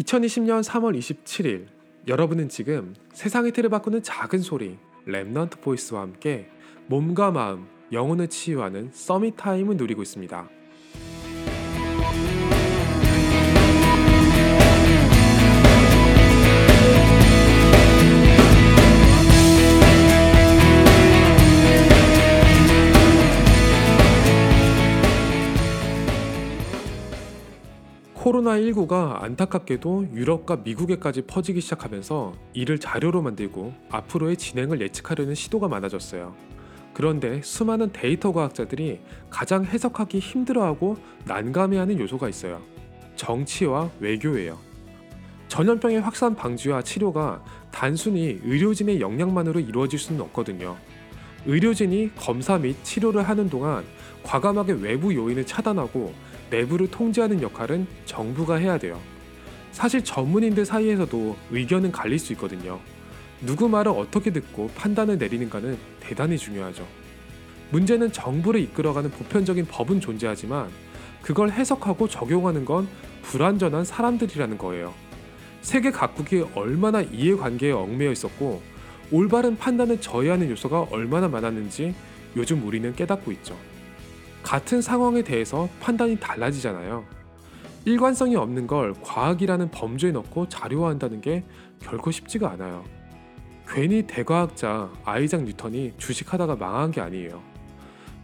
2020년 3월 27일 여러분은 지금 세상의 틀을 바꾸는 작은 소리 Remnant Voice와 함께 몸과 마음, 영혼을 치유하는 Summit Time을 누리고 있습니다. 코로나19가 안타깝게도 유럽과 미국에까지 퍼지기 시작하면서 이를 자료로 만들고 앞으로의 진행을 예측하려는 시도가 많아졌어요. 그런데 수많은 데이터 과학자들이 가장 해석하기 힘들어하고 난감해하는 요소가 있어요. 정치와 외교예요. 전염병의 확산 방지와 치료가 단순히 의료진의 역량만으로 이루어질 수는 없거든요. 의료진이 검사 및 치료를 하는 동안 과감하게 외부 요인을 차단하고 내부를 통제하는 역할은 정부가 해야 돼요. 사실 전문인들 사이에서도 의견은 갈릴 수 있거든요. 누구 말을 어떻게 듣고 판단을 내리는가는 대단히 중요하죠. 문제는 정부를 이끌어가는 보편적인 법은 존재하지만 그걸 해석하고 적용하는 건 불완전한 사람들이라는 거예요. 세계 각국이 얼마나 이해관계에 얽매여 있었고 올바른 판단을 저해하는 요소가 얼마나 많았는지 요즘 우리는 깨닫고 있죠. 같은 상황에 대해서 판단이 달라지잖아요. 일관성이 없는 걸 과학이라는 범주에 넣고 자료화한다는 게 결코 쉽지가 않아요. 괜히 대과학자 아이작 뉴턴이 주식하다가 망한 게 아니에요.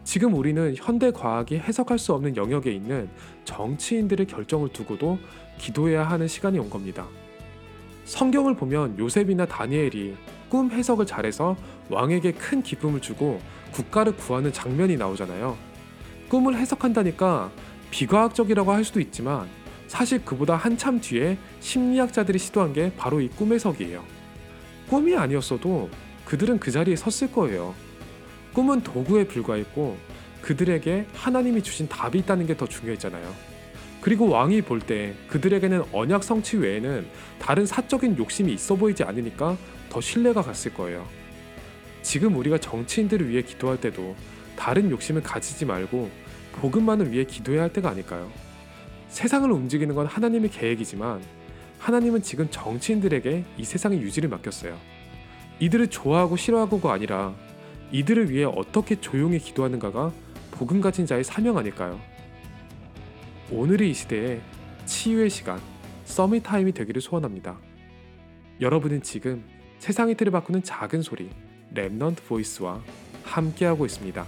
지금 우리는 현대 과학이 해석할 수 없는 영역에 있는 정치인들의 결정을 두고도 기도해야 하는 시간이 온 겁니다. 성경을 보면 요셉이나 다니엘이 꿈 해석을 잘해서 왕에게 큰 기쁨을 주고 국가를 구하는 장면이 나오잖아요. 꿈을 해석한다니까 비과학적이라고 할 수도 있지만 사실 그보다 한참 뒤에 심리학자들이 시도한 게 바로 이 꿈 해석이에요. 꿈이 아니었어도 그들은 그 자리에 섰을 거예요. 꿈은 도구에 불과했고 그들에게 하나님이 주신 답이 있다는 게 더 중요했잖아요. 그리고 왕이 볼 때 그들에게는 언약 성취 외에는 다른 사적인 욕심이 있어 보이지 않으니까 더 신뢰가 갔을 거예요. 지금 우리가 정치인들을 위해 기도할 때도 다른 욕심을 가지지 말고 복음만을 위해 기도해야 할 때가 아닐까요? 세상을 움직이는 건 하나님의 계획이지만 하나님은 지금 정치인들에게 이 세상의 유지를 맡겼어요. 이들을 좋아하고 싫어하고가 아니라 이들을 위해 어떻게 조용히 기도하는가가 복음 가진 자의 사명 아닐까요? 오늘의 이 시대에 치유의 시간, Summit Time이 되기를 소원합니다. 여러분은 지금 세상의 틀을 바꾸는 작은 소리, Remnant Voice와 함께하고 있습니다.